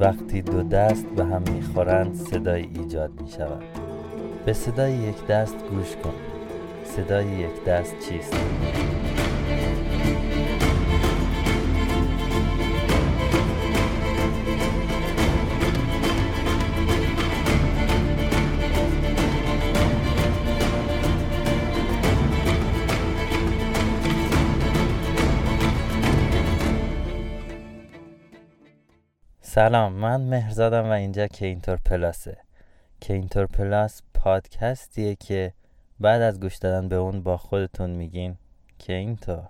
وقتی دو دست به هم می‌خورند صدای ایجاد می شود به صدای یک دست گوش کن صدای یک دست چیست؟ سلام من مهرزادم و اینجا که اینطور plus ه. که اینطور plus پادکستیه که بعد از گوش دادن به اون با خودتون میگین که اینطور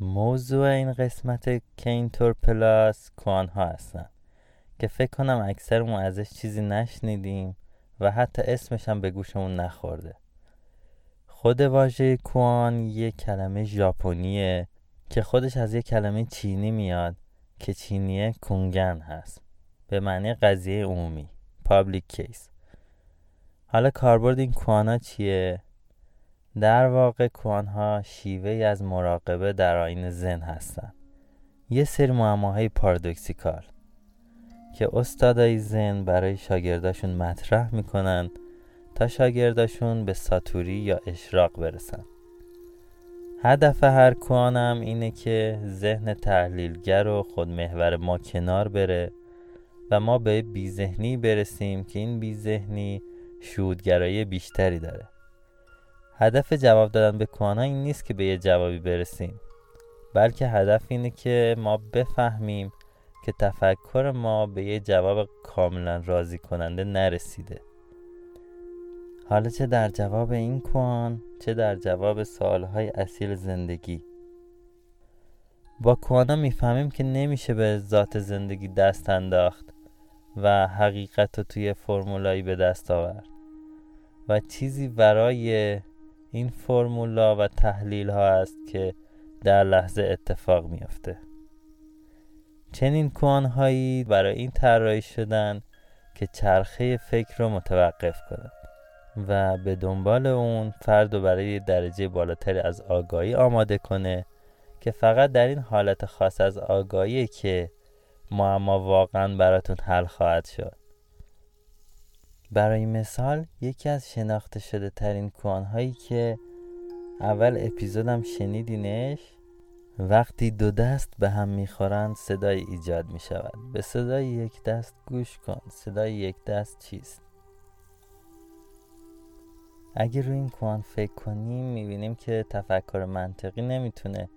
موضوع این قسمت که اینطور plus کوان ها هستن که فکر کنم اکثرمون ازش چیزی نشنیدیم و حتی اسمش هم به گوشمون نخورده. خود واژه کوان یه کلمه ژاپنیه که خودش از یه کلمه چینی میاد. که چینیه کنگن هست. به معنی قضیه عمومی. public case حالا کاربرد این کوانا چیه؟ در واقع کوانها شیوه از مراقبه در آیین ذن هستن. یه سری معماهای paradoxical که استادای ذن برای شاگرداشون مطرح می‌کنن تا شاگرداشون به ساتوری یا اشراق برسن. هدف هر کوانم اینه که ذهن تحلیلگر و خودمحور ما کنار بره و ما به بیذهنی برسیم که این بیذهنی شودگرایی بیشتری داره. هدف جواب دادن به کوانها این نیست که به یه جوابی برسیم بلکه هدف اینه که ما بفهمیم که تفکر ما به یه جواب کاملا راضی کننده نرسیده. حالا چه در جواب این کوان چه در جواب سوالهای اصیل زندگی. با کوانا می‌فهمیم که نمیشه به ذات زندگی دست انداخت و حقیقت رو توی فرمولایی به دست آورد و چیزی برای این فرمولا و تحلیل ها است که در لحظه اتفاق میافته. چنین هایی برای این طراحی شدن که چرخه فکر رو متوقف کنند و به دنبال اون فرد رو برای درجه بالاتری از آگاهی آماده کنه که فقط در این حالت خاص از آگاهی که معما واقعا براتون حل خواهد شد. برای مثال یکی از شناخته شده ترین کوان هایی که اول اپیزودم شنیدینش وقتی دو دست به هم می‌خورند صدای ایجاد می شود به صدای یک دست گوش کن. صدای یک دست چیست؟ اگه روی این کوان فکر کنیم می‌بینیم که تفکر منطقی نمی‌تونه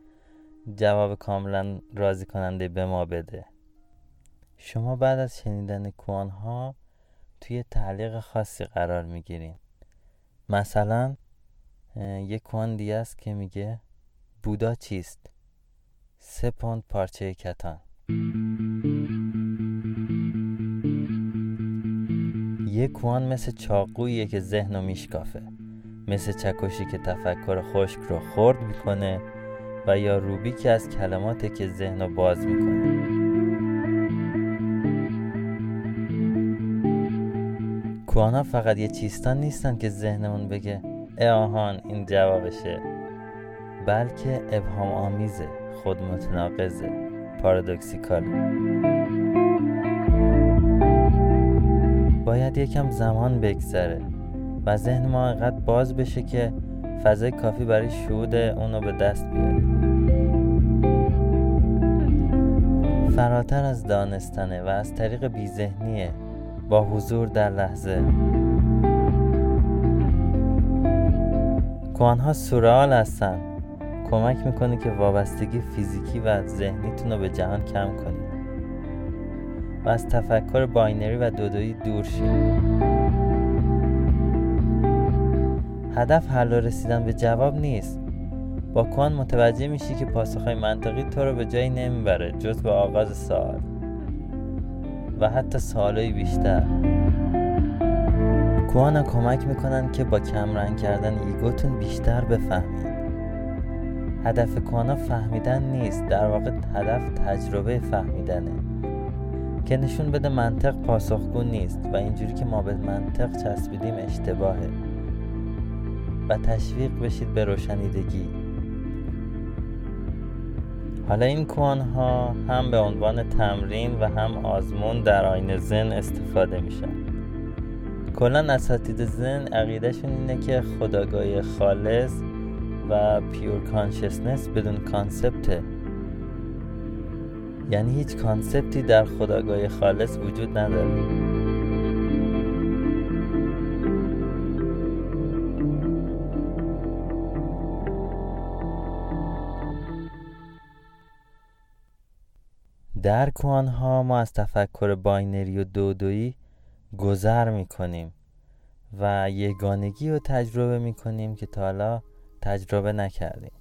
جواب کاملا راضی کننده به ما بده. شما بعد از شنیدن کوان ها توی تعلیق خاصی قرار می‌گیرین. مثلا یک کوان دیگه است که میگه بودا چیست؟ سه پوند پارچه کتان. یه کوان مثل چاقویه که ذهن رو میشکافه. مثل چکشی که تفکر خشک رو خورد می‌کنه و یا روبی که از کلماته که ذهن رو باز می‌کنه. کوهانا فقط یه چیستان نیستن که ذهنمون بگه اه آهان این جوابشه. بلکه ابهام آمیزه خود متناقضه پارادوکسیکاله. باید یکم زمان بگذره و ذهن ما انقدر باز بشه که فضای کافی برای شهود اونو به دست بیاره فراتر از دانستنه و از طریق بیذهنیه با حضور در لحظه. کوانها سورال هستن. کمک می‌کنه که وابستگی فیزیکی و ذهنیتون رو به جهان کم کنید و از تفکر binary و دودویی دور شید هدف حل رسیدن به جواب نیست. با کوان متوجه میشی که پاسخهای منطقی تو رو به جایی نمی‌بره جز به آغاز سوال. و حتی سوال‌های بیشتر. کوانا کمک می‌کنن که با کمرنگ کردن ego تون بیشتر بفهمید هدف کوانا فهمیدن نیست در واقع هدف تجربه فهمیدنه. که نشون بده منطق پاسخگو نیست و اینجوری که ما به منطق چسبیدیم اشتباهه. و تشویق بشید به روشنیدگی. حالا این کوان ها هم به عنوان تمرین و هم آزمون در آین زن استفاده میشن. کلا اساتید زن عقیدهشون اینه که خداگاهی خالص و پیور کانشسنس بدون کانسپته یعنی هیچ concept ی در خودآگاهی خالص وجود نداره. در کوان‌ها ما از تفکر binary و دودویی گذر می‌کنیم و یگانگی رو تجربه می‌کنیم که تا حالا تجربه نکردیم.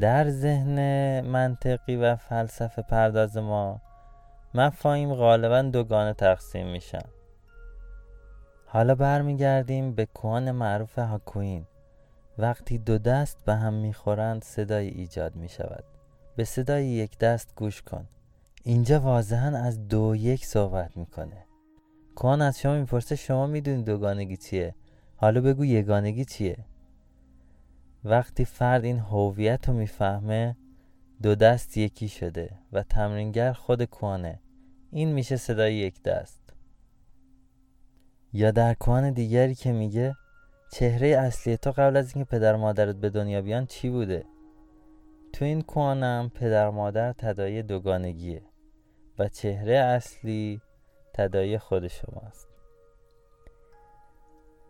در ذهن منطقی و فلسفه پرداز ما مفاهیم غالبا دوگانه تقسیم میشن. حالا برمیگردیم به کوان معروف هاکوین. وقتی دو دست به هم می‌خورند صدای ایجاد می‌شود. به صدای یک دست گوش کن. اینجا واضحا از دو یک صحبت می‌کنه. کان از شما می‌پرسه شما می‌دونید دوگانگی چیه؟ حالا بگو یگانگی چیه؟ وقتی فرد این هویت رو می‌فهمه دو دست یکی شده و تمرینگر خود کوانه. این میشه صدای یک دست. یا در کوان دیگری که میگه چهره اصلی تو قبل از اینکه پدر مادرت به دنیا بیان چی بوده؟ تو این کوانم پدر مادر تدایی دوگانگیه و چهره اصلی تدایی خود شماست.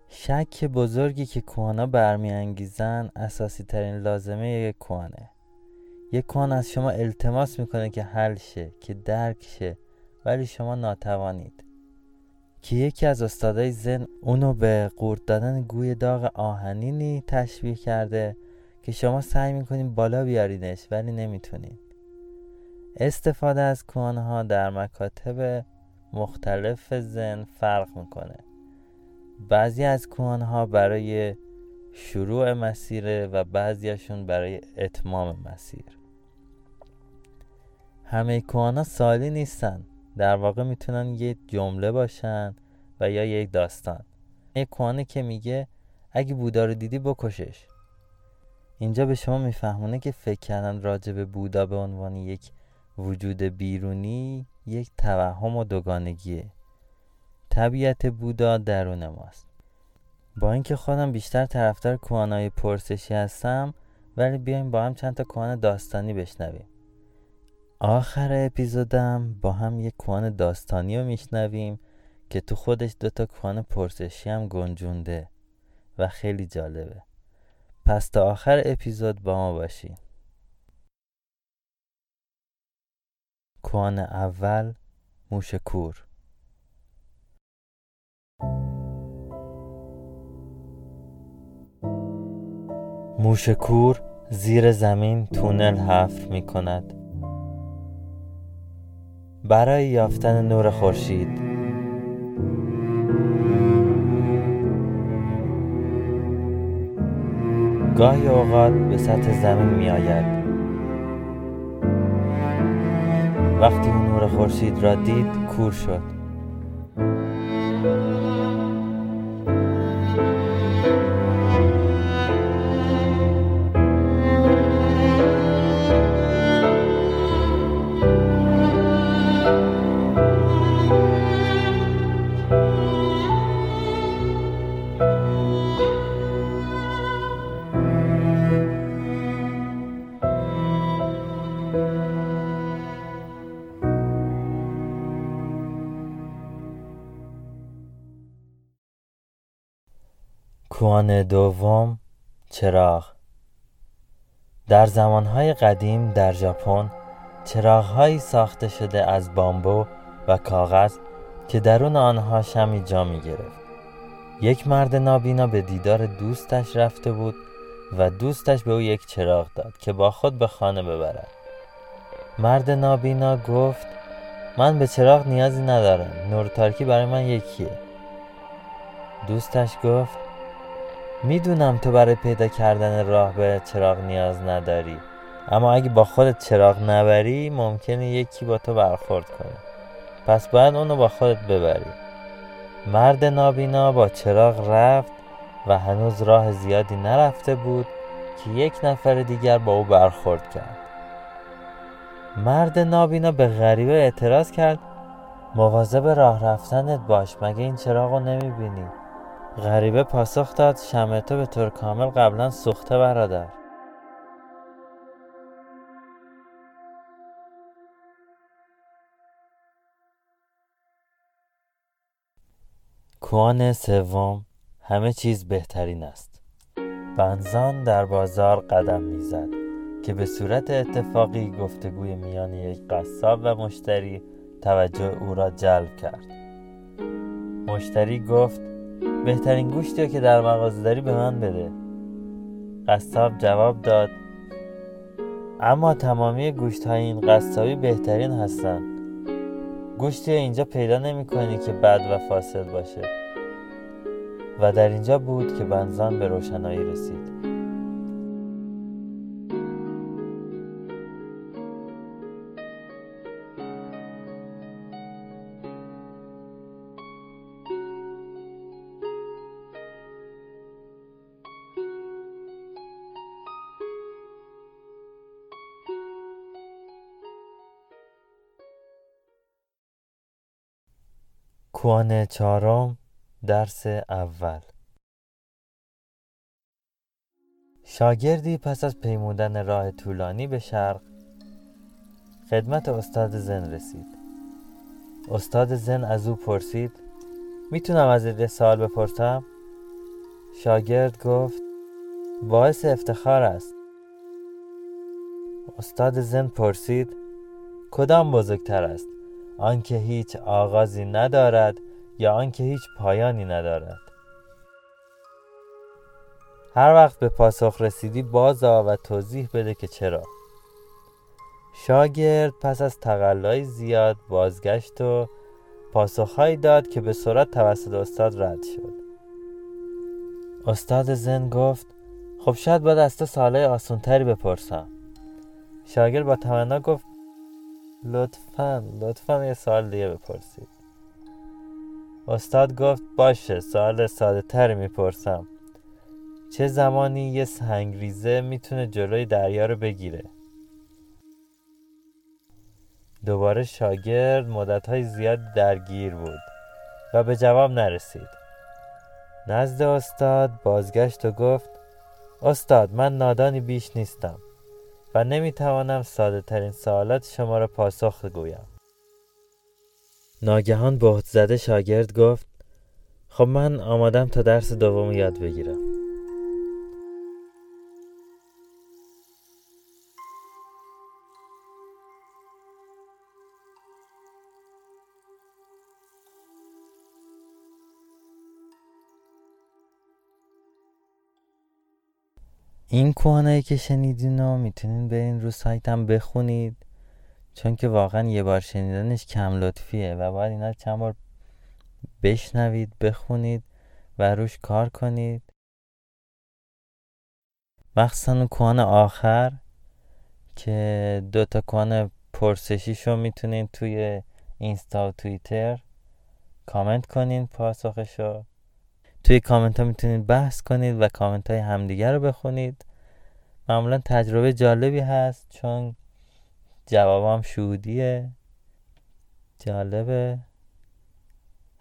شک بزرگی که کوانا برمیانگیزن اساسی ترین لازمه یک کوانه یک کوان از شما التماس می‌کنه که حل شه که درک شه ولی شما ناتوانید. که یکی از استادای زن اونو به قورت دادن گوی داغ آهنینی تشبیه کرده که شما سعی می‌کنین بالا بیارینش ولی نمی‌تونین استفاده از ها در مکاتب مختلف زن فرق می‌کنه. بعضی از ها برای شروع مسیره و بعضیشون برای اتمام مسیر. همه ها سالی نیستن. در واقع می‌تونن یه جمله باشن و یا یک داستان. یک کوانه که میگه اگه بودا رو دیدی بکشش. اینجا به شما میفهمونه که فکر کردن راجع به بودا به عنوان یک وجود بیرونی یک توهم و دوگانگیه. طبیعت بودا درون ماست. با اینکه خودم بیشتر طرفدار کوانای پرسشی هستم ولی بیایم با هم چند تا کوان داستانی بشنویم. آخر اپیزودم با هم یک کوان داستانی رو میشنویم که تو خودش دوتا کوان پرسشی هم گنجونده و خیلی جالبه. پس تا آخر اپیزود با ما باشین. کوان اول موشکور موشکور زیر زمین تونل حفر می کند برای یافتن نور خورشید. گاهی اوقات به سطح زمین می آید وقتی نور خورشید را دید کور شد. کوان دوم چراغ. در زمانهای قدیم در ژاپن چراغهایی ساخته شده از بامبو و کاغذ که درون آنها شمی جا می گرفت. یک مرد نابینا به دیدار دوستش رفته بود و دوستش به او یک چراغ داد که با خود به خانه ببرد. مرد نابینا گفت من به چراغ نیازی ندارم نور تارکی برای من یکیه. دوستش گفت می‌دونم تو برای پیدا کردن راه به چراغ نیاز نداری اما اگه با خودت چراغ نبری ممکنه یکی با تو برخورد کنه. پس باید اونو با خودت ببری. مرد نابینا با چراغ رفت و هنوز راه زیادی نرفته بود که یک نفر دیگر با او برخورد کرد. مرد نابینا به غریبه اعتراض کرد مواظب راه رفتنت باش مگه این چراغ رو نمی‌بینی؟ غریبه پاسخ داد شمع تو به طور کامل قبلا سوخته برادر. کوان سوم همه چیز بهترین است. بنزان در بازار قدم می‌زد که به صورت اتفاقی گفتگوی میان یک قصاب و مشتری توجه او را جلب کرد. مشتری گفت بهترین گوشتی که در مغازه داری به من بده. قصاب جواب داد اما تمامی گوشت های این قصابی بهترین هستند گوشتی اینجا پیدا نمی کنی که بد و فاسد باشه. و در اینجا بود که بنزان به روشنایی رسید. کوان چهارم درس اول. شاگردی پس از پیمودن راه طولانی به شرق خدمت استاد زن رسید. استاد زن از او پرسید می‌تونم از یه سال بپرسم؟ شاگرد گفت باعث افتخار است. استاد زن پرسید کدام بزرگتر است؟ آنکه هیچ آغازی ندارد یا آنکه هیچ پایانی ندارد. هر وقت به پاسخ رسیدی باز و توضیح بده که چرا. شاگرد پس از تقلای زیاد بازگشت و پاسخهایی داد که به سرعت توسط استاد رد شد. استاد زن گفت خب شاید باید از تو سالهای آسونتری بپرسم. شاگرد با تمنا گفت لطفا لطفا یه سال دیگه بپرسید. استاد گفت باشه سوال ساده تری می‌پرسم. چه زمانی یه سنگریزه می‌تونه جلوی دریا رو بگیره؟ دوباره شاگرد مدت زیاد درگیر بود و به جواب نرسید. نزد استاد بازگشت و گفت استاد من نادانی بیش نیستم. و نمی‌توانم ساده ترین سوالات شما را پاسخ گویم. ناگهان بهت زده شاگرد گفت خب من آمادم تا درس دوم یاد بگیرم. این کوانایی که شنیدین رو می‌تونین برین رو سایتم بخونید چون که واقعا یه بار شنیدنش کم لطفیه و باید اینا چند بار بشنوید بخونید و روش کار کنید. مخصوصا کوان آخر که دوتا کوان پرسشیشو می‌تونید توی اینستا و توییتر کامنت کنین پاسخشو توی کامنت ها می‌تونید بحث کنید و کامنت های همدیگر رو بخونید. معمولا تجربه جالبی هست چون جوابم شهودیه. جالبه.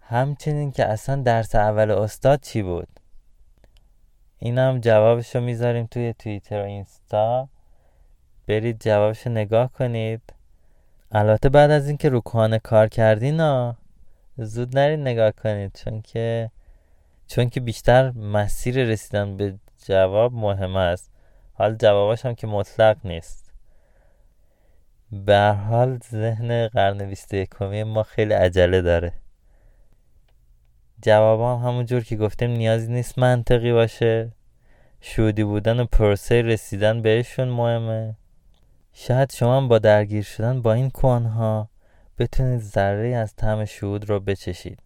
همچنین که اصلا درس اول استاد چی بود؟ اینم جوابشو می‌ذاریم توی توییتر و اینستا. برید جوابشو نگاه کنید. البته بعد از اینکه رو کار کردین زود نرید نگاه کنید چون که چون که بیشتر مسیر رسیدن به جواب مهم است. حال جواباش هم که مطلق نیست. به حال ذهن قرن بیست یکمی ما خیلی عجله داره. جواب هم همونجور که گفتیم نیازی نیست منطقی باشه. شودی بودن و پروسه رسیدن بهشون مهمه. شاید شما با درگیر شدن با این ها بتونید ذره از طعم شهود رو بچشید.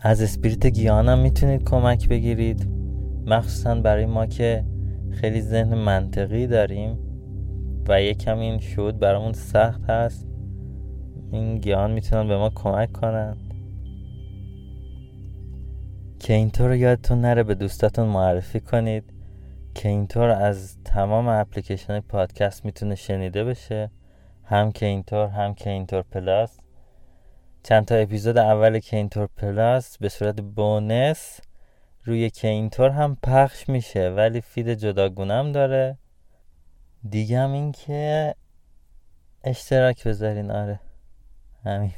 از اسپریت گیان می‌تونید کمک بگیرید. مخصوصا برای ما که خیلی ذهن منطقی داریم و یکم این شود برامون سخت هست. این گیان می‌تونن به ما کمک کنن. که اینطور یادتون نره به دوستاتون معرفی کنید. که اینطور از تمام اپلیکیشن پادکست می‌تونه شنیده بشه. هم که اینطور هم که اینطور plus. چند تا اپیزود اول که اینطور plus به صورت bonus روی که اینطور هم پخش میشه ولی feed جداگونم داره. دیگه هم این که اشتراک بذارین آره. همین.